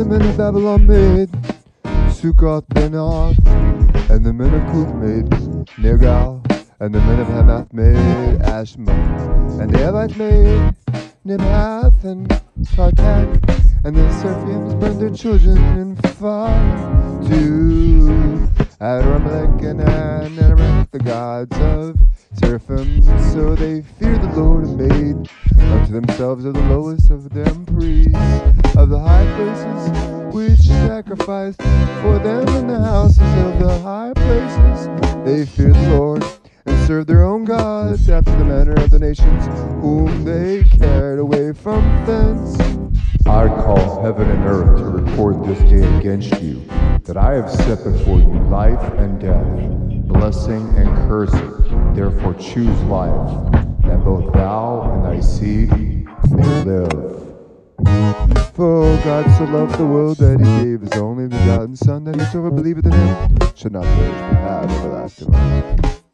the men of Babylon made. Succoth Benoth, and the men of Cuth made. Nergal, and the men of Hamath made. Ashima, and the Avites made. Nibhaz and Tartak, and the Sepharvites burned their children in fire. To Adrammelech and The gods of Sepharvaim. So they feared the Lord and made unto themselves of the lowest of them priests of the high places, which sacrificed for them in the houses of the high places. They feared the Lord and served their own gods after the manner of the nations whom they carried away from thence. I call heaven and earth to record this day against you, that I have set before you life and death, blessing and cursing. Therefore choose life, that both thou and thy seed may live. For God so loved the world that he gave his only begotten Son, that whosoever believeth in him should not perish but have everlasting